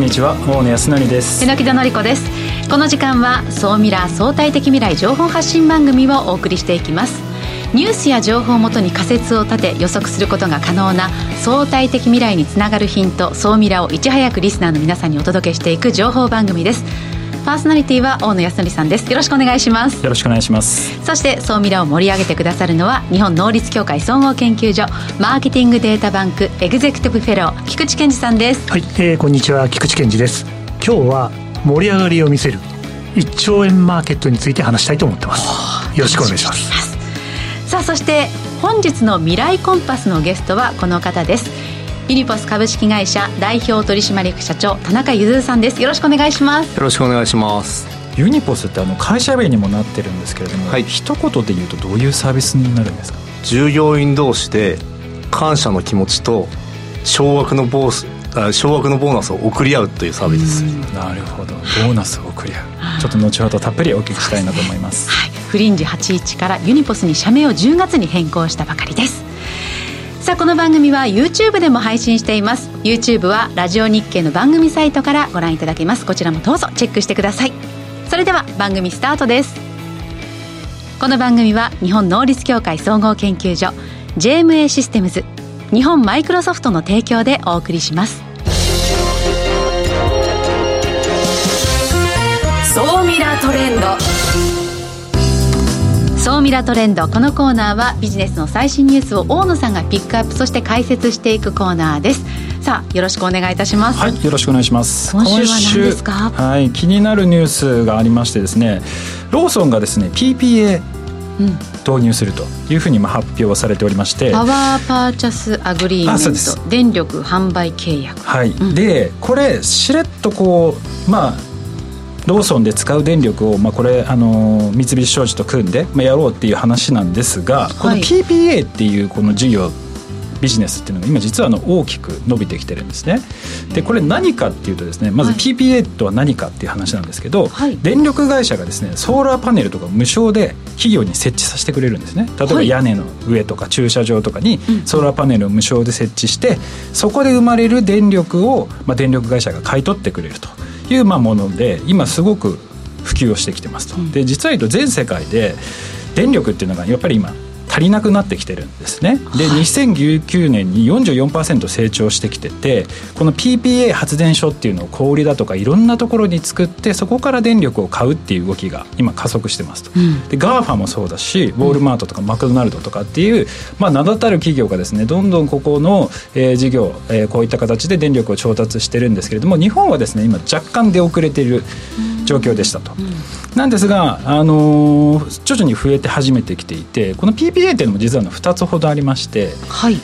こんにちは大野康則です。榎田紀子です。この時間は総ミラー相対的未来情報発信番組をお送りしていきます。ニュースや情報をもとに仮説を立て予測することが可能な相対的未来につながるヒント総ミラーをいち早くリスナーの皆さんにお届けしていく情報番組です。パーソナリティは大野康則さんです。よろしくお願いします。よろしくお願いします。そして総ミラを盛り上げてくださるのは日本能率協会総合研究所マーケティングデータバンクエグゼクティブフェロー菊池健二さんです。はい、えー、こんにちは菊池健二です。今日は盛り上がりを見せる1兆円マーケットについて話したいと思ってます。よろしくお願いします。さあそして本日の未来コンパスのゲストはこの方ですユニポス株式会社代表取締役社長田中ゆずさんです。よろしくお願いします。よろしくお願いします。ユニポスってあの会社名にもなってるんですけれども、はい、一言で言うとどういうサービスになるんですか？従業員同士で感謝の気持ちと少額のボース少額のボーナスを送り合うというサービスです。なるほど。ボーナスを送り合う。ちょっと後ほどたっぷりお聞きしたいなと思います、はい、フリンジ81からユニポスに社名を10月に変更したばかりですさあこの番組は YouTube でも配信しています。YouTube はラジオ日経の番組サイトからご覧いただけます。こちらもどうぞチェックしてください。それでは番組スタートです。この番組は日本能率協会総合研究所 JMA システムズ日本マイクロソフトの提供でお送りします。総ミラートレンド。総ミラトレンドこのコーナーはビジネスの最新ニュースを大野さんがピックアップそして解説していくコーナーです。さあよろしくお願いいたします。はいよろしくお願いします。今週は何ですか？はい気になるニュースがありましてですねローソンがですね PPA 導入するというふうに発表されておりまして power purchase agreement 電力販売契約。はい、うん、でこれしれっとこうまあローソンで使う電力を、まあ、これあの三菱商事と組んで、まあ、やろうっていう話なんですが、この PPA っていうこの事業ビジネスっていうのが今実はあの大きく伸びてきてるんですね。でこれ何かっていうとですねまず PPA とは何かっていう話なんですけど、はい、電力会社がですねソーラーパネルとか無償で企業に設置させてくれるんですね。例えば屋根の上とか駐車場とかにソーラーパネルを無償で設置してそこで生まれる電力を、まあ、電力会社が買い取ってくれると。いうまあもので今すごく普及をしてきてますと。で実は言うと全世界で電力っていうのがやっぱり今足りなくなってきてるんですね。で、はい、2019年に44%成長してきててこの PPA 発電所っていうのを小売りだとかいろんなところに作ってそこから電力を買うっていう動きが今加速してますと、うん、で GAFA もそうだしウォールマートとかマクドナルドとかっていう、まあ、名だたる企業がですねどんどんここの、えー、事業、えー、こういった形で電力を調達してるんですけれども日本はですね今若干出遅れている状況でしたと。うん。なんですが、あのー、徐々に増えて始めてきていてこの PPA っていうのも実は2つほどありまして、はい、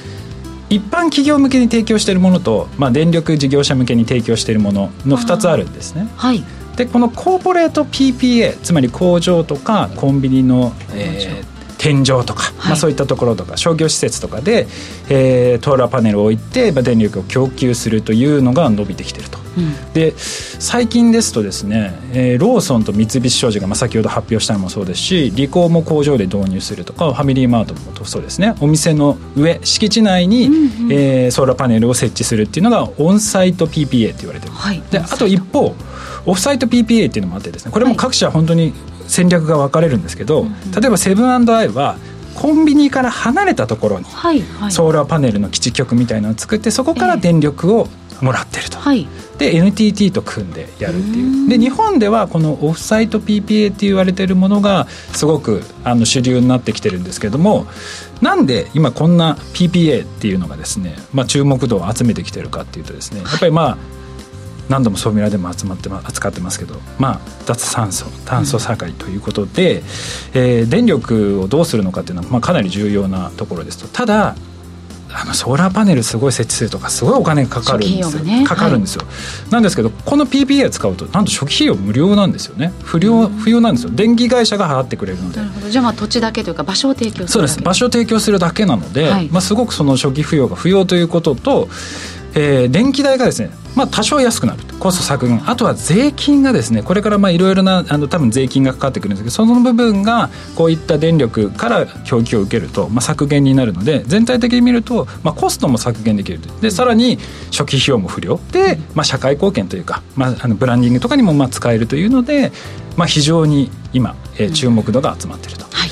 一般企業向けに提供しているものと、まあ、電力事業者向けに提供しているものの2つあるんですね。はい。でこのコーポレート PPA つまり工場とかコンビニの、えー、天井とか、はい、まあ、そういったところとか商業施設とかで、えー、トーラーパネルを置いて、まあ、電力を供給するというのが伸びてきてると。うん、で最近ですとですね、えー、ローソンと三菱商事が、まあ、先ほど発表したのもそうですしリコーも工場で導入するとかファミリーマートもそうですね。お店の上敷地内に、うんうん、えー、ソーラーパネルを設置するっていうのがオンサイト PPA って言われてる、はい、であと一方オフサイト PPA っていうのもあってですねこれも各社本当に戦略が分かれるんですけど、はい、例えばセブンアイはコンビニから離れたところにソーラーパネルの基地局みたいなのを作ってそこから電力をもらってると、はい、で NTT と組んでやるっていう。で日本ではこのオフサイト PPA って言われてるものがすごくあの主流になってきてるんですけどもなんで今こんな PPA っていうのがですね、まあ、注目度を集めてきてるかっていうとですねやっぱりまあ何度もソミラでも集まって扱ってますけど、まあ、脱炭素炭素社会ということで、うん、えー、電力をどうするのかっていうのは、まあ、かなり重要なところですと。ただあのソーラーパネルすごい設置するとかすごいお金かかるんですよ、ね、かかるんですよ、はい、なんですけどこの PPA を使うとなんと初期費用無料なんですよね。不料不要なんですよ。電気会社が払ってくれるので。なるほど。じゃあまあ土地だけというか場所を提供するそうです。場所を提供するだけなので、はい、まあ、すごくその初期費用が不要ということと、えー、電気代がですねまあ、多少安くなるコスト削減。あとは税金がですねこれからいろいろなあの多分税金がかかってくるんですけどその部分がこういった電力から供給を受けると、まあ、削減になるので全体的に見ると、まあ、コストも削減できるでさらに初期費用も不良。で、まあ、社会貢献というか、まあ、あのブランディングとかにもまあ使えるというので、まあ、非常に今、えー、注目度が集まっていると。はい、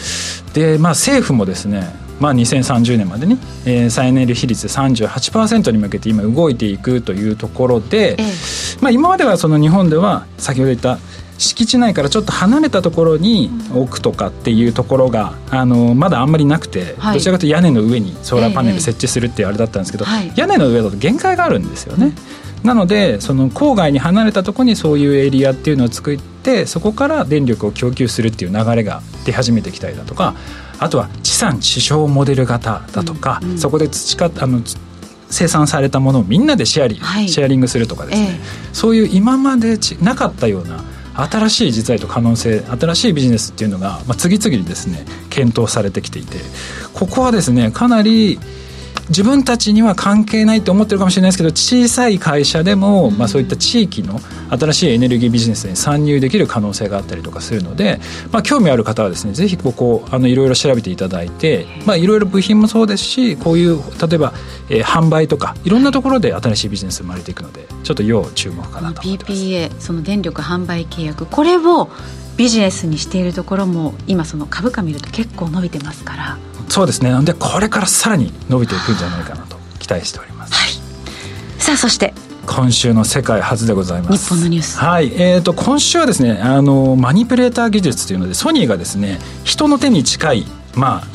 でまあ、政府もですねまあ、2030年までに、えー、再エネ比率38%に向けて今動いていくというところで、ええ、まあ、今まではその日本では先ほど言った敷地内からちょっと離れたところに置くとかっていうところがあのまだあんまりなくて、はい、どちらかというと屋根の上にソーラーパネル設置するっていうあれだったんですけど、え、屋根の上だと限界があるんですよね。なのでその郊外に離れたところにそういうエリアっていうのを作ってそこから電力を供給するっていう流れが出始めてきたりだとかあとは地産地消モデル型だとか、うんうん、そこで培ったあの生産されたものをみんなでシェアリ,、はい、シェアリングするとかですね、えー、そういう今までなかったような新しい実在と可能性新しいビジネスっていうのが、まあ、次々にですね検討されてきていてここはですねかなり自分たちには関係ないと思ってるかもしれないですけど小さい会社でも、まあ、そういった地域の新しいエネルギービジネスに参入できる可能性があったりとかするので、まあ、興味ある方はですねぜひここあのいろいろ調べていただいて、まあ、いろいろ部品もそうですしこういう例えば、えー、販売とかいろんなところで新しいビジネス生まれていくのでちょっと要注目かなと思って PPA その電力販売契約これをビジネスにしているところも今その株価見ると結構伸びてますからそうですね。でこれからさらに伸びていくんじゃないかなと期待しております、はい、さあそして。今週の世界初でございます。日本のニュース。はい。えーと、今週はですねあのマニピュレーター技術というのでソニーがですね人の手に近いまあ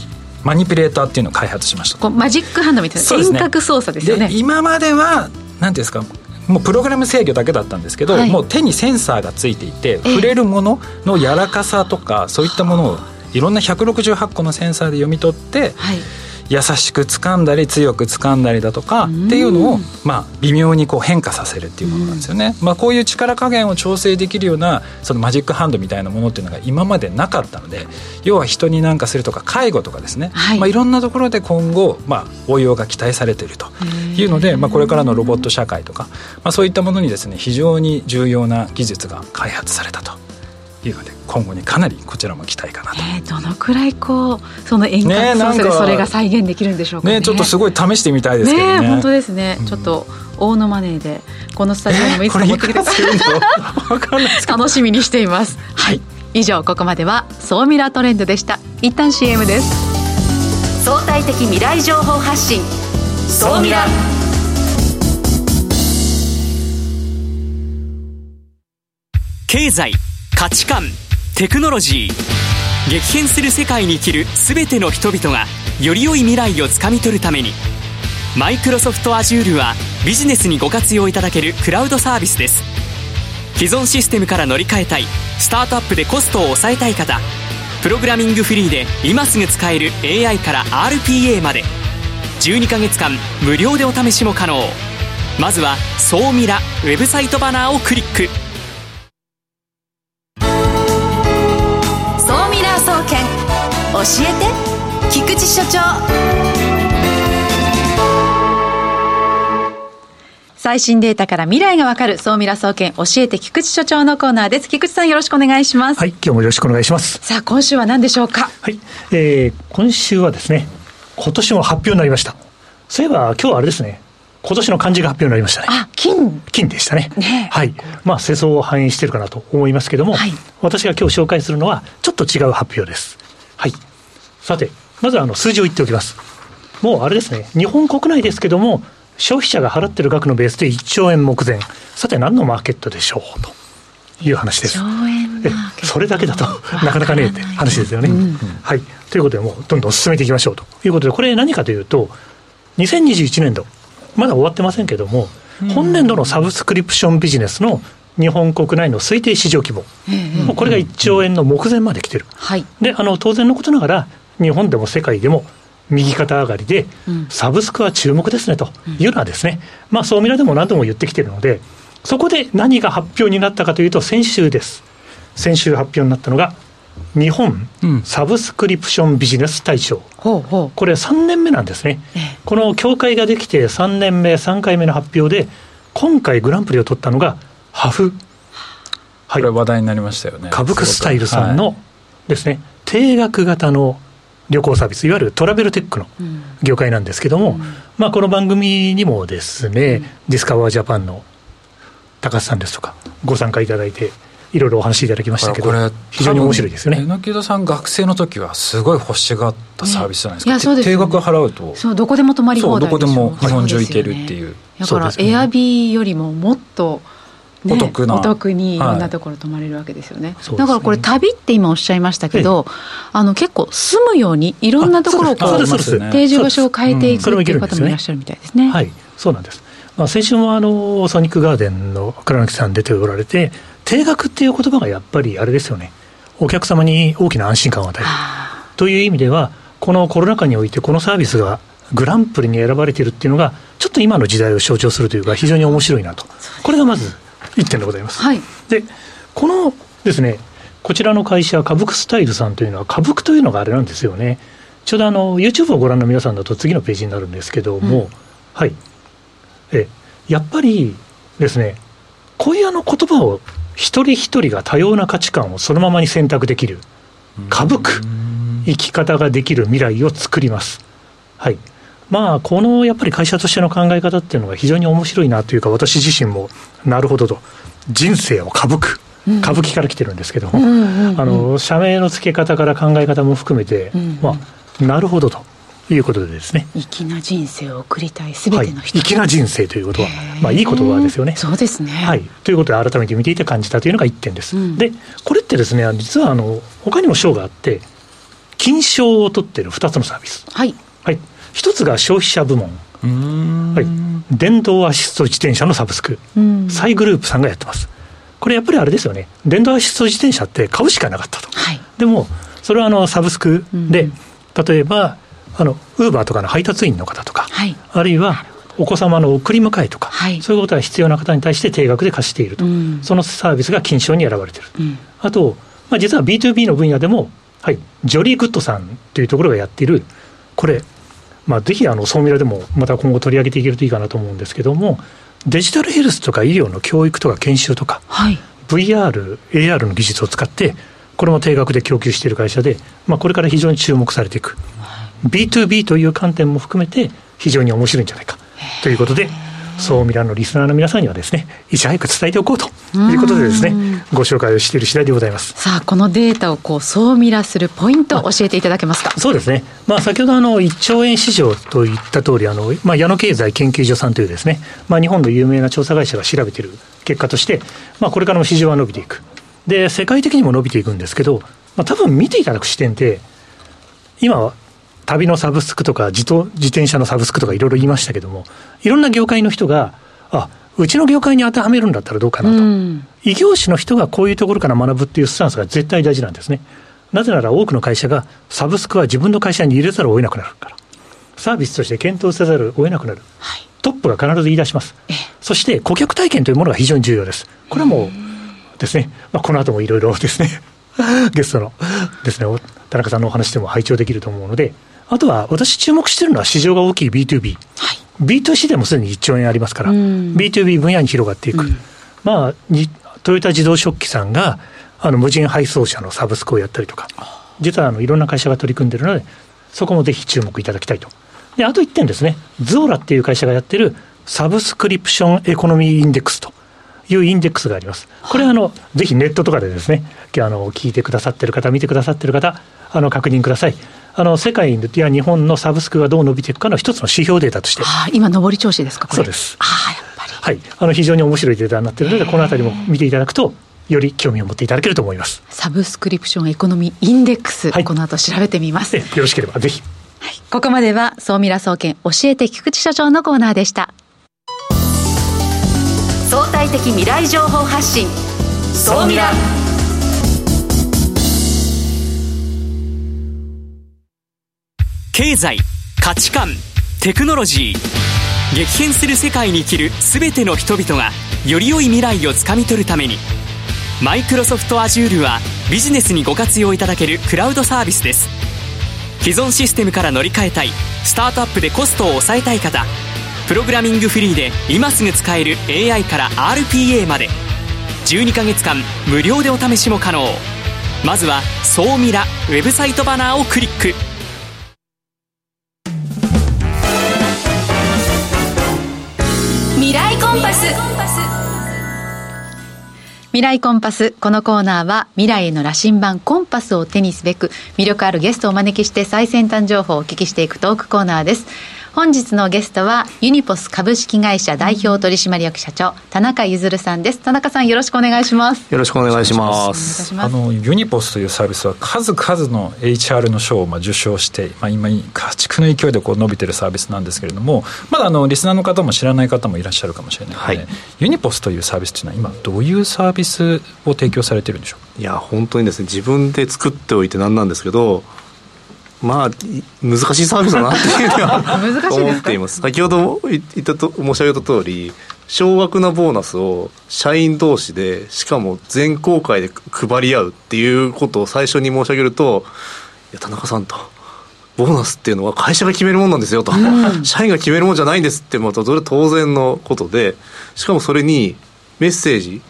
マニピュレーターっていうのを開発しました。こうマジックハンドみたいな、遠隔操作ですよね。今までは何ていうんですかもうプログラム制御だけだったんですけど、はい、もう手にセンサーがついていて触れるものの柔らかさとかそういったものをいろんな168個のセンサーで読み取って、はい。優しく掴んだり強く掴んだりだとかっていうのを、まあ、微妙にこう変化させるっていうものなんですよね、まあ、こういう力加減を調整できるようなそのマジックハンドみたいなものっていうのが今までなかったので要は人に何かするとか介護とかですね、はい。まあ、いろんなところで今後、まあ、応用が期待されているというので、まあ、これからのロボット社会とか、まあ、そういったものにですね非常に重要な技術が開発されたというので今後にかなりこちらも期待かなと、えー、どのくらいこうその遠隔操作でそれが再現できるんでしょうかね、ね、ちょっとすごい試してみたいですけどね、ね、本当ですね、うん、ちょっと大野マネーでこのスタジオにもい。つか持ってきて楽しみにしています。はい。以上ここまでは総ミラートレンドでした。一旦 CM です。相対的未来情報発信。総ミラ経済価値観テクノロジー激変する世界に生きる全ての人々がより良い未来をつかみ取るためにマイクロソフト Azure はビジネスにご活用いただけるクラウドサービスです。既存システムから乗り換えたいスタートアップでコストを抑えたい方プログラミングフリーで今すぐ使える AI から RPA まで12ヶ月間無料でお試しも可能。まずは「総ミラ」ウェブサイトバナーをクリック。えて。菊池所長。最新データから未来がわかる。総ミラ総研。教えて菊池所長のコーナーです。菊池さんよろしくお願いします。はい今日もよろしくお願いします。さあ今週は何でしょうか？はい、えー、今週はですね今年も発表になりました。そういえば今日はあれですね。今年の漢字が発表になりましたね。あ、金。金でしたね。ね。はい。まあ、世相を反映しているかなと思いますけども、はい、私が今日紹介するのは、ちょっと違う発表です。はい。さて、まずあの数字を言っておきます。もうあれですね、日本国内ですけども、消費者が払ってる額のベースで1兆円目前。さて何のマーケットでしょうと。いう話です。えそれだけだとなかなかねって話ですよね、うん、はい。ということでもうどんどん進めていきましょうと。いうことで、これ何かというと、2021年度、まだ終わってませんけども、本年度のサブスクリプションビジネスの日本国内の推定市場規模、もうこれが1兆円の目前まで来てる、はい、であの当然のことながら、日本でも世界でも右肩上がりで、サブスクは注目ですねというのはですね、まあ、総ミラでも何度も言ってきてるので、そこで何が発表になったかというと、先週です。先週発表になったのが、日本サブスクリプションビジネス大賞、うん、これ3年目なんですね、この協会ができて3年目、3回目の発表で、今回グランプリを取ったのがハフ。はい、これ話題になりましたよね。株クスタイルさんのですね、はい、定額型の旅行サービス、いわゆるトラベルテックの業界なんですけども、うん、まあ、この番組にもですね、うん、ディスカバージャパンの高須さんですとか、ご参加いただいて、いろいろお話しいただきましたけど、非常に面白いですよね。榎田さん、学生の時はすごい欲しがったサービスじゃないですか、ね、いやそうです、ね、定額払うと、そうどこでも泊まり放題どこでも日本中行けるっていう。だから、エアビーよりももっと、ね、お得な。お得にい。ろんなところ泊まれるわけですよね、はい、だからこれ旅って今おっしゃいましたけど、あの結構住むようにいろんなところをこう定住場所を変えていくっていう方もいらっしゃるみたいですね、はい。そうなんです。まあ、先週もあのソニックガーデンの倉貫さん出ておられて定額っていう言葉がやっぱりあれですよね。お客様に大きな安心感を与える。という意味ではこのコロナ禍においてこのサービスがグランプリに選ばれているっていうのがちょっと今の時代を象徴するというか非常に面白いなと。これがまず1点でございます。はい、でこのですねこちらの会社、株クスタイルさんというのは、株クというのがあれなんですよね、ちょうどあの YouTube をご覧の皆さんだと次のページになるんですけども、うん、はい、えやっぱりですね、こういうあの言葉を一人一人が多様な価値観をそのままに選択できる、株ク、生き方ができる未来を作ります。はいまあ、このやっぱり会社としての考え方っていうのが非常に面白いなというか、私自身もなるほどと、人生を歌舞伎、歌舞伎から来てるんですけども、あの社名の付け方から考え方も含めて、まあ、なるほどと。いうことでですね。粋な人生を送りたいすべての人、はい、粋な人生ということは、まあいい言葉ですよね。そうですね。はい。ということで改めて見ていて感じたというのが一点です。うん、で、これってですね、実はあの他にも賞があって、金賞を取ってる二つのサービス。はい。はい。一つが消費者部門。はい、電動アシスト自転車のサブスク、サイグループさんがやってます。これやっぱりあれですよね、電動アシスト自転車って買うしかなかったと。はい、でも、それはあのサブスクで、例えば、あのウーバーとかの配達員の方とか、はい、あるいはお子様の送り迎えとか、はい、そういうことが必要な方に対して定額で貸していると、うん、そのサービスが金賞に選ばれている、うん、あと、まあ、実は B2B の分野でも、はい、ジョリーグッドさんというところがやっている、これ、まあ、ぜひあの総ミラでもまた今後取り上げていけるといいかなと思うんですけども、デジタルヘルスとか医療の教育とか研修とか、はい、VR、AR の技術を使って、これも定額で供給している会社で、まあ、これから非常に注目されていく、B2B という観点も含めて、非常に面白いんじゃないか。ということで。総ミラのリスナーの皆さんにはですねいち早く伝えておこうということでですねご紹介をしている次第でございます。さあこのデータをこう総ミラするポイント教えていただけますか？そうですね、まあ、先ほどあの1兆円市場といった通りあの、まあ、矢野経済研究所さんというですね、まあ、日本の有名な調査会社が調べている結果として、まあ、これからも市場は伸びていく。で世界的にも伸びていくんですけど、まあ、多分見ていただく視点って今旅のサブスクとか自自転車のサブスクとかいろいろ言いましたけども、いろんな業界の人が、あうちの業界に当てはめるんだったらどうかなと、うん、異業種の人がこういうところから学ぶっていうスタンスが絶対大事なんですね。なぜなら多くの会社がサブスクは自分の会社に入れざるを得なくなるから。サービスとして検討せざるを得なくなる。はい、トップが必ず言い出します。そして顧客体験というものが非常に重要です。これはもうですね、まあ、この後もいろいろですね、ゲストのですね、田中さんのお話でも拝聴できると思うので、あとは私注目しているのは市場が大きい B2B。はい、B2C でもすでに1兆円ありますから、B2B 分野に広がっていく。うん、まあ、トヨタ自動織機さんが、あの、無人搬送車のサブスクをやったりとか、実はあの、いろんな会社が取り組んでいるので、そこもぜひ注目いただきたいと。で、あと1点ですね、 Zuora っていう会社がやってる Subscription Economy Index と。いうインデックスがあります。これはあの、ぜひネットとかでですね、あの聞いてくださってる方、見てくださってる方、あの確認ください。あの世界や日本のサブスクがどう伸びていくかの一つの指標データとして。あ、今、上り調子ですか、そうです。あやっぱり。はい、あの非常に面白いデータになっているので、このあたりも見ていただくと、より興味を持っていただけると思います。 Subscription Economy Index、はい、この後調べてみます。よろしければぜひ。はい、ここまでは、総ミラ総研教えて菊池所長のコーナーでした。相対的未来情報発信、総ミラ。経済価値観テクノロジー激変する世界に生きる全ての人々がより良い未来をつかみ取るためにマイクロソフト Azure はビジネスにご活用いただけるクラウドサービスです。既存システムから乗り換えたいスタートアップでコストを抑えたい方プログラミングフリーで今すぐ使える AI から RPA まで12ヶ月間無料でお試しも可能。まずは「総ミラ」ウェブサイトバナーをクリック。未来コンパス。このコーナーは未来への羅針盤コンパスを手にすべく魅力あるゲストをお招きして最先端情報をお聞きしていくトークコーナーです。本日のゲストはユニポス株式会社代表取締役社長田中譲さんです。田中さんよろしくお願いします。よろしくお願いします。あのユニポスというサービスは数々の HR の賞をまあ受賞して、まあ、今家畜の勢いでこう伸びてるサービスなんですけれどもまだあのリスナーの方も知らない方もいらっしゃるかもしれないので、はい、ユニポスというサービスというのは今どういうサービスを提供されてるんでしょう？いや本当にですね自分で作っておいてなんなんですけどまあ難しいサービスだなっていうふうには 思っています。先ほど言ったと申し上げた通り少額なボーナスを社員同士でしかも全公開で配り合うっていうことを最初に申し上げると「いや田中さん」と。ボーナスっていうのは会社が決めるもんなんですよと、うん、社員が決めるもんじゃないんですってもうそれは当然のことで。しかもそれにメッセージ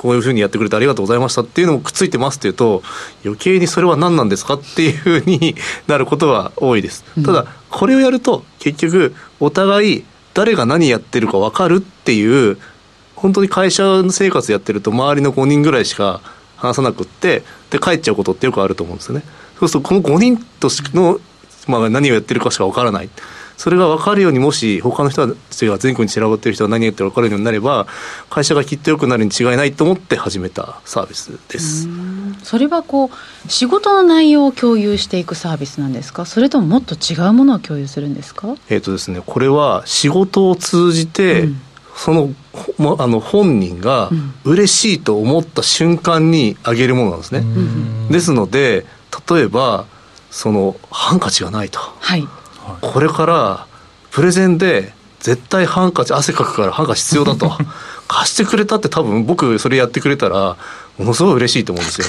こういうふうにやってくれてありがとうございましたっていうのもくっついてますっていうと余計にそれは何なんですかっていうふうになることは多いです。ただこれをやると結局お互い誰が何やってるか分かるっていう本当に会社生活やってると周りの5人ぐらいしか話さなくってで帰っちゃうことってよくあると思うんですよね。そうするとこの5人との、まあ、何をやってるかしか分からない。それが分かるようにもし他の人たちが全国に散らばってる人が何やってるか分かるようになれば会社がきっと良くなるに違いないと思って始めたサービスです。それはこう仕事の内容を共有していくサービスなんですか？それとももっと違うものを共有するんですか？えっ、とですねこれは仕事を通じて、うん。そのあの本人が嬉しいと思った瞬間にあげるものなんですね。ですので例えばそのハンカチがないと、はい、これからプレゼンで絶対ハンカチ汗かくからハンカチ必要だと 貸してくれたって多分僕それやってくれたらものすごい嬉しいと思うんですよ。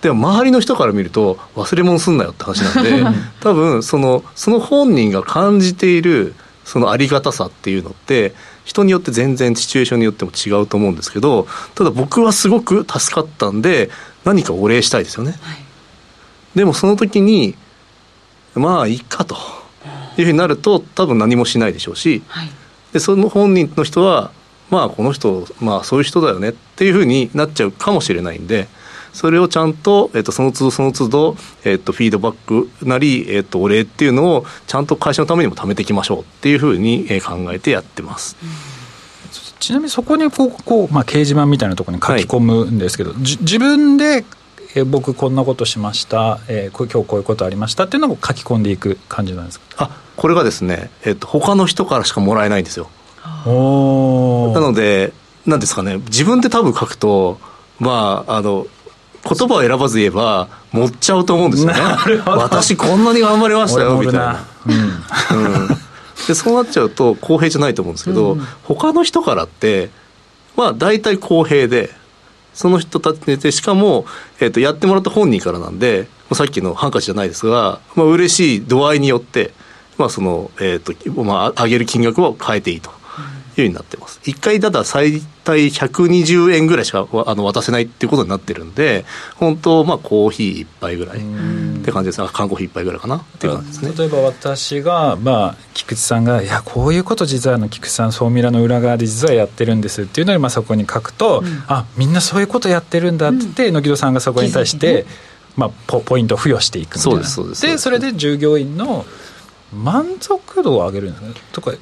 でも周りの人から見ると忘れ物すんなよって話なんで 多分そのその本人が感じているそのありがたさっていうのって人によって全然シチュエーションによっても違うと思うんですけどただ僕はすごく助かったんで何かお礼したいですよね。はい、でもその時にまあいいかと。いうふうになると多分何もしないでしょうし、はい、でその本人の人はまあこの人まあそういう人だよねっていうふうになっちゃうかもしれないんで。それをちゃんと、えっと、その都度その都度、えっと、フィードバックなり、えっと、お礼っていうのをちゃんと会社のためにも貯めていきましょうっていうふうに、え考えてやってます。うんちなみにそこにこうこう、まあ、掲示板みたいなところに書き込むんですけど、はい、自分でえ僕こんなことしました、えー、今日こういうことありましたっていうのを書き込んでいく感じなんですか？あこれがですね、えーと、他の人からしかもらえないんですよ。おなのでなんですかね自分で多分書くとまああの言葉を選ばず言えば持っちゃうと思うんですよね。私こんなに頑張りましたよみたいな、うん。うん、でそうなっちゃうと公平じゃないと思うんですけど、うん、他の人からってまあ大体公平でその人たちでしかも、えー、とやってもらった本人からなんでさっきのハンカチじゃないですが、まあ嬉しい度合いによって、まあそのえーとまあ、上げる金額を変えていいというようになってます。一回ただ最大120円ぐらいしかあの渡せないっていうことになってるんで本当まあコーヒー一杯ぐらいって感じです。ね缶コーヒー一杯ぐらいかなっていう感じですね。例えば私が、まあ、菊池さんが「いやこういうこと実はあの菊池さん総ミラの裏側で実はやってるんです」っていうのに、まあ、そこに書くと「うん、あみんなそういうことやってるんだ」って言って、うん、野木戸さんがそこに対して、まあ、ポポイントを付与していくみたいな。そうです。でそれで従業員の満足度を上げるんですね。とか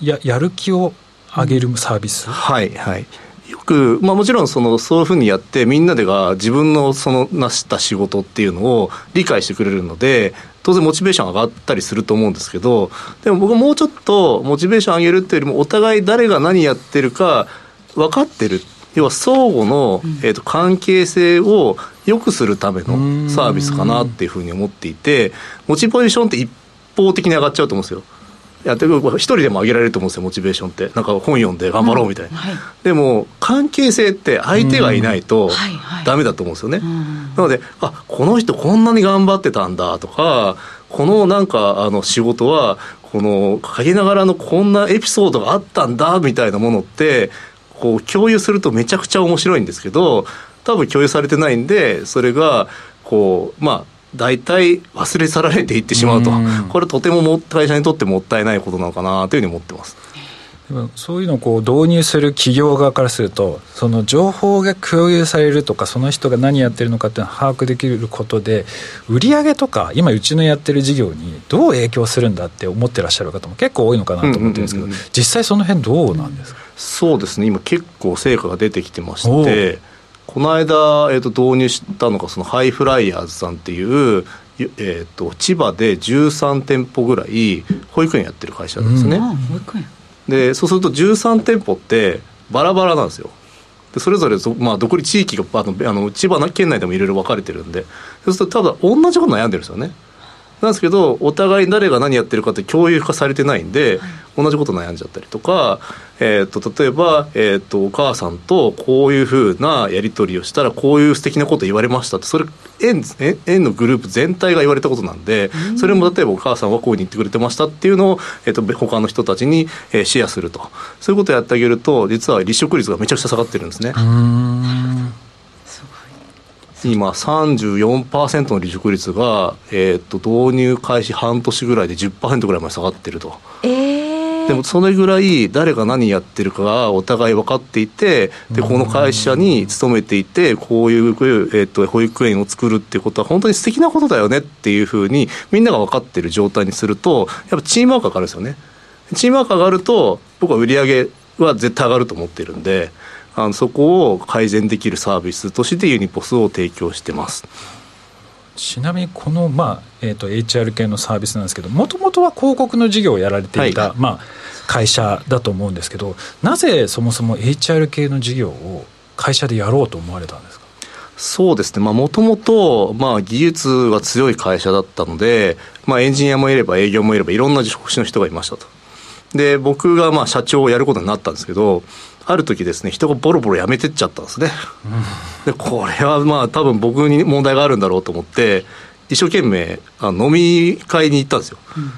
ややる気を上げるサービス、はいはい。よく、まあ、もちろんそのそういうふうにやってみんなでが自分のその成した仕事っていうのを理解してくれるので当然モチベーション上がったりすると思うんですけどでも僕はもうちょっとモチベーション上げるっていうよりもお互い誰が何やってるか分かってる。要は相互の、えー、と関係性を良くするためのサービスかなっていうふうに思っていてモチベーションって一方的に上がっちゃうと思うんですよ。やって一人でも上げられると思うんですよモチベーションって。なんか本読んで頑張ろうみたいな、うん。はい、でも関係性って相手がいないとダメだと思うんですよね、なのであこの人こんなに頑張ってたんだとかこのなんかあの仕事はこの陰ながらのこんなエピソードがあったんだみたいなものってこう共有するとめちゃくちゃ面白いんですけど多分共有されてないんでそれがこうまあ大体忘れ去られていってしまうと、これとてもも会社にとってもったいないことなのかなというふうに思ってます。そういうのをこう導入する企業側からするとその情報が共有されるとかその人が何やってるのかっていうのを把握できることで売上とか今うちのやってる事業にどう影響するんだって思ってらっしゃる方も結構多いのかなと思ってるんですけど、実際その辺どうなんですか？そうですね。今結構成果が出てきてましてこの間、えー、と導入したのがそのハイフライヤーズさんっていうえーと、千葉で13店舗ぐらい保育園やってる会社なんですね、うん、保育園。でそうすると13店舗ってバラバラなんですよ。でそれぞれ、まあ、独立地域があのあの千葉県内でもいろいろ分かれてるんで。そうするとただ同じこと悩んでるんですよねなんですけどお互い誰が何やってるかって共有化されてないんで、はい、同じこと悩んじゃったりとか、えーと、例えば、えーと、お母さんとこういうふうなやり取りをしたらこういう素敵なこと言われましたってそれ園園のグループ全体が言われたことなんで、うん、それも例えばお母さんはこういうふうに言ってくれてましたっていうのを、えーと、と他の人たちに、えー、シェアすると。そういうことをやってあげると実は離職率がめちゃくちゃ下がってるんですね。今34%の離職率が、えー、と導入開始半年ぐらいで10%ぐらいまで下がってると。えー、でもそれぐらい誰が何やってるかがお互い分かっていてでこの会社に勤めていてこういう、えー、と保育園を作るっていうことは本当に素敵なことだよねっていうふうにみんなが分かってる状態にするとやっぱチームワークが上がるんですよね。チームワーク上がると僕は売り上げは絶対上がると思ってるんで。あのそこを改善できるサービスとしてユニポスを提供してます。ちなみにこの、まあえーと、HR 系のサービスなんですけどもともとは広告の事業をやられていた、はい、まあ、会社だと思うんですけどなぜそもそも HR 系の事業を会社でやろうと思われたんですか？そうですねもともと技術が強い会社だったので、まあ、エンジニアもいれば営業もいればいろんな職種の人がいましたとで僕がまあ社長をやることになったんですけどある時ですね人がボロボロ辞めてっちゃったんですね、でこれはまあ多分僕に問題があるんだろうと思って一生懸命あ飲み会に行ったんですよ、うんうん、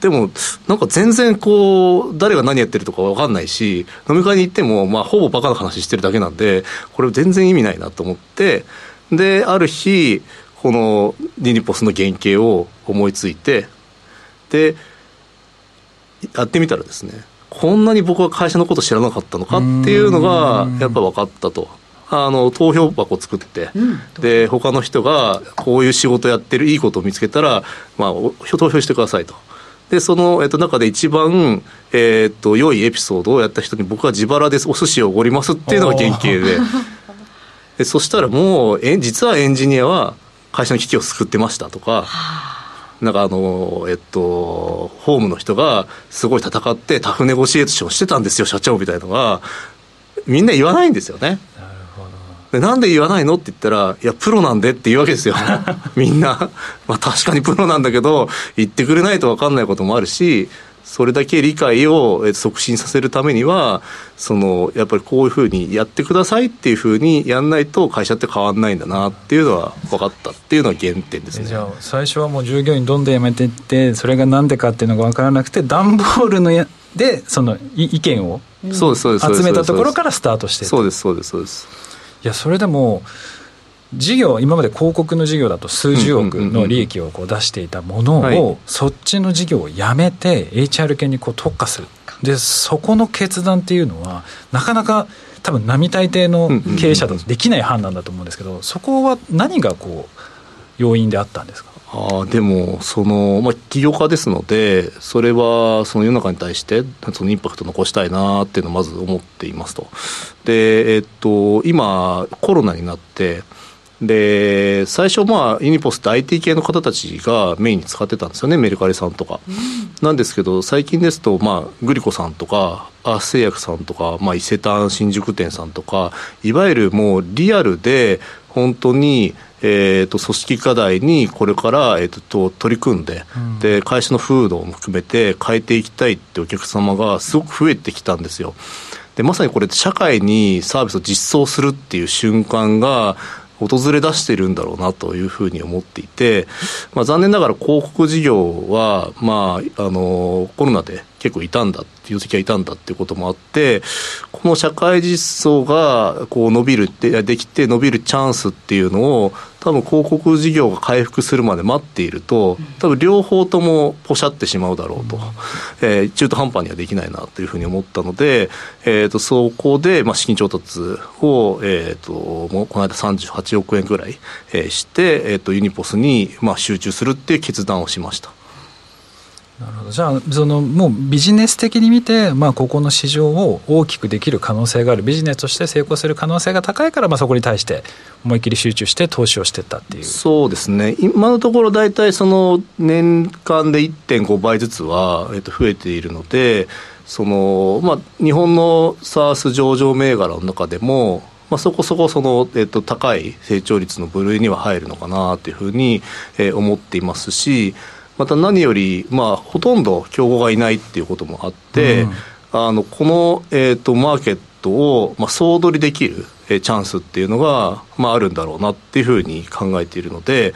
でもなんか全然こう誰が何やってるとか分かんないし飲み会に行ってもまあほぼバカな話してるだけなんでこれ全然意味ないなと思ってである日このディニポスの原型を思いついてでやってみたらですねこんなに僕は会社のこと知らなかったのかっていうのがやっぱ分かったと。あの投票箱作って、うん、で他の人がこういう仕事やってるいいことを見つけたら、まあ、投票してくださいと。でその、えっと、中で一番、えー、っと良いエピソードをやった人に僕は自腹でお寿司をおごりますっていうのが原型ででそしたらもうえ実はエンジニアは会社の危機を救ってましたとか。なんかあの、えっと、ホームの人がすごい戦ってタフネゴシエーションしてたんですよ、社長みたいなのが、みんな言わないんですよね。でなんで言わないのって言ったら、いや、プロなんでって言うわけですよ。みんな。まあ確かにプロなんだけど、言ってくれないと分かんないこともあるし、それだけ理解を促進させるためにはそのやっぱりこういうふうにやってくださいっていうふうにやんないと会社って変わんないんだなっていうのは分かったっていうのは原点ですね。じゃあ最初はもう従業員どんどん辞めていってそれが何でかっていうのが分からなくて段ボールのやでその意見を集めたところからスタートして。そうですそうですそうです。いやそれでも事業今まで広告の事業だと数十億の利益をこう出していたものを、そっちの事業をやめて HR 系にこう特化する。でそこの決断っていうのはなかなか多分並大抵の経営者だとできない判断だと思うんですけどそこは何がこう要因であったんですか？あでもその、まあ、起業家ですのでそれはその世の中に対してそのインパクト残したいなっていうのをまず思っていますと。で、えっと、今コロナになってで最初まあユニポスって IT 系の方たちがメインに使ってたんですよねメルカリさんとか、うん、なんですけど最近ですとまあグリコさんとかアース製薬さんとか、まあ、伊勢丹新宿店さんとかいわゆるもうリアルで本当にえーと、組織課題にこれから、えーと、取り組んでうん、で会社の風土も含めて変えていきたいってお客様がすごく増えてきたんですよ。でまさにこれ社会にサービスを実装するっていう瞬間が訪れ出してるんだろうなというふうに思っていて、まあ、残念ながら広告事業は、まあ、あのコロナで結構いたんだっていう時はいたんだっていうこともあってこの社会実装がこう伸びるってできて伸びるチャンスっていうのを多分広告事業が回復するまで待っていると多分両方ともポシャってしまうだろうと、えー、中途半端にはできないなというふうに思ったので、えー、とそこで、まあ、資金調達を、えー、ともうこの間38億円ぐらい、えー、して、えー、とユニポスに、まあ、集中するっていう決断をしました。なるほど。じゃあそのもうビジネス的に見て、まあ、ここの市場を大きくできる可能性があるビジネスとして成功する可能性が高いから、まあ、そこに対して思い切り集中して投資をしていったっていう。そうですね。今のところ大体その年間で1.5倍ずつは、えっと、増えているのでその、まあ、日本の SARS 上場銘柄の中でもまあ、そこそこその、えっと、高い成長率の部類には入るのかなというふうに、えー、思っていますし、また何より、まあ、ほとんど競合がいないっていうこともあって、うん、あのこの、えーと、マーケットを、まあ、総取りできる、えー、チャンスっていうのが、まあ、あるんだろうなっていうふうに考えているので、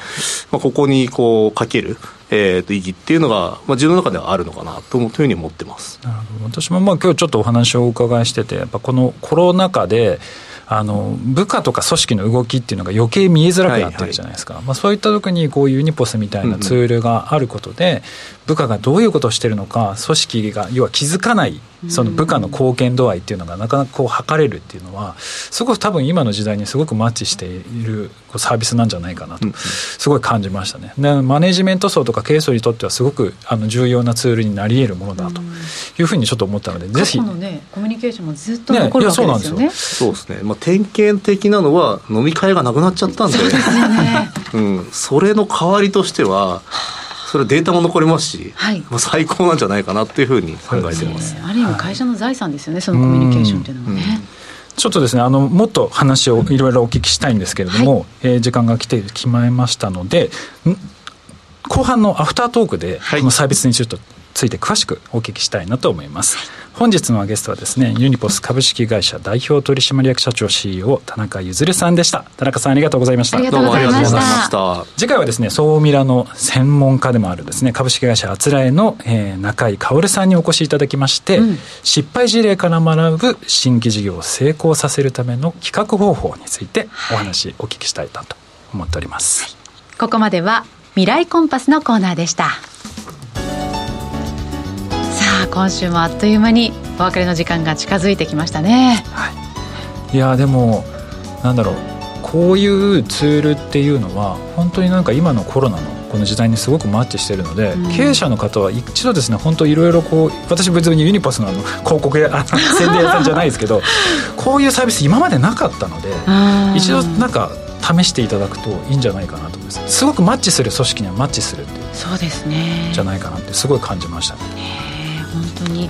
まあ、ここにこうかける、えー、と意義っていうのが、まあ、自分の中ではあるのかなというふうに思ってます。なるほど。私もまあ今日ちょっとお話をお伺いしててやっぱこのコロナ禍であの部下とか組織の動きっていうのが余計見えづらくなってるじゃないですか、はいはい、まあ、そういった時にこういうユニポスみたいなツールがあることで、部下がどういうことをしてるのか組織が要は気づかないその部下の貢献度合いっていうのがなかなかこう測れるっていうのはすごく多分今の時代にすごくマッチしているサービスなんじゃないかなとすごい感じましたね。でマネジメント層とか経営層にとってはすごくあの重要なツールになり得るものだというふうにちょっと思ったので、ぜひ、ね、コミュニケーションもずっと残るわけですよね。そうですね。まあ典型的なのは飲み会がなくなっちゃったんで、うん、それの代わりとしては。それデータも残りますし、はい、最高なんじゃないかなっていうふうに考えてます、ね、ある意味会社の財産ですよね、そのコミュニケーションっていうのはね。ちょっとですねあのもっと話をいろいろお聞きしたいんですけれども、はい、えー、時間が来てしまいましたので後半のアフタートークで、このサービスにちょっとついて詳しくお聞きしたいなと思います。本日のゲストはですねユニポス株式会社代表取締役社長 CEO 田中譲さんでした。田中さんありがとうございました。どうもありがとうございました。次回はですね総ミラの専門家でもあるですね株式会社あつらえの、えー、中井薫さんにお越しいただきまして、うん、失敗事例から学ぶ新規事業を成功させるための企画方法についてお話お聞きしたいなと思っております、はい、ここまでは未来コンパスのコーナーでした今週もあっという間にお別れの時間が近づいてきましたね、はい、いやでもなんだろう。こういうツールっていうのは本当になんか今のコロナのこの時代にすごくマッチしているので、うん、経営者の方は一度ですね本当いろいろこう私別にユニパスのあの広告や宣伝屋さんじゃないですけど こういうサービス今までなかったので一度なんか試していただくといいんじゃないかなと思います。すごくマッチする組織にはマッチするっていうそうですね。じゃないかなってすごい感じましたね。本当に。い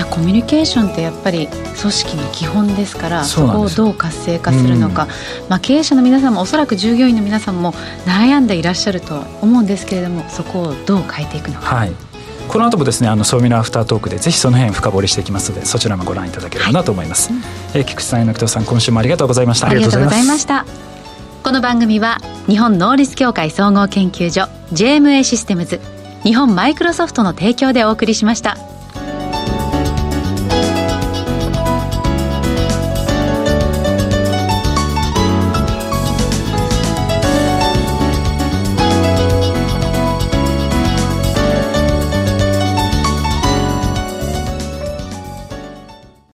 やコミュニケーションってやっぱり組織の基本ですからそこをどう活性化するのか、うん、まあ、経営者の皆さんもおそらく従業員の皆さんも悩んでいらっしゃると思うんですけれどもそこをどう変えていくのか。はい。この後もですねあのソーミラアフタートークでぜひその辺深掘りしていきますのでそちらもご覧いただければなと思います、はい、えー、菊池さん榎戸さん今週もありがとうございました。ありがとうございました。この番組は日本能率協会総合研究所 JMA システムズ日本マイクロソフトの提供でお送りしました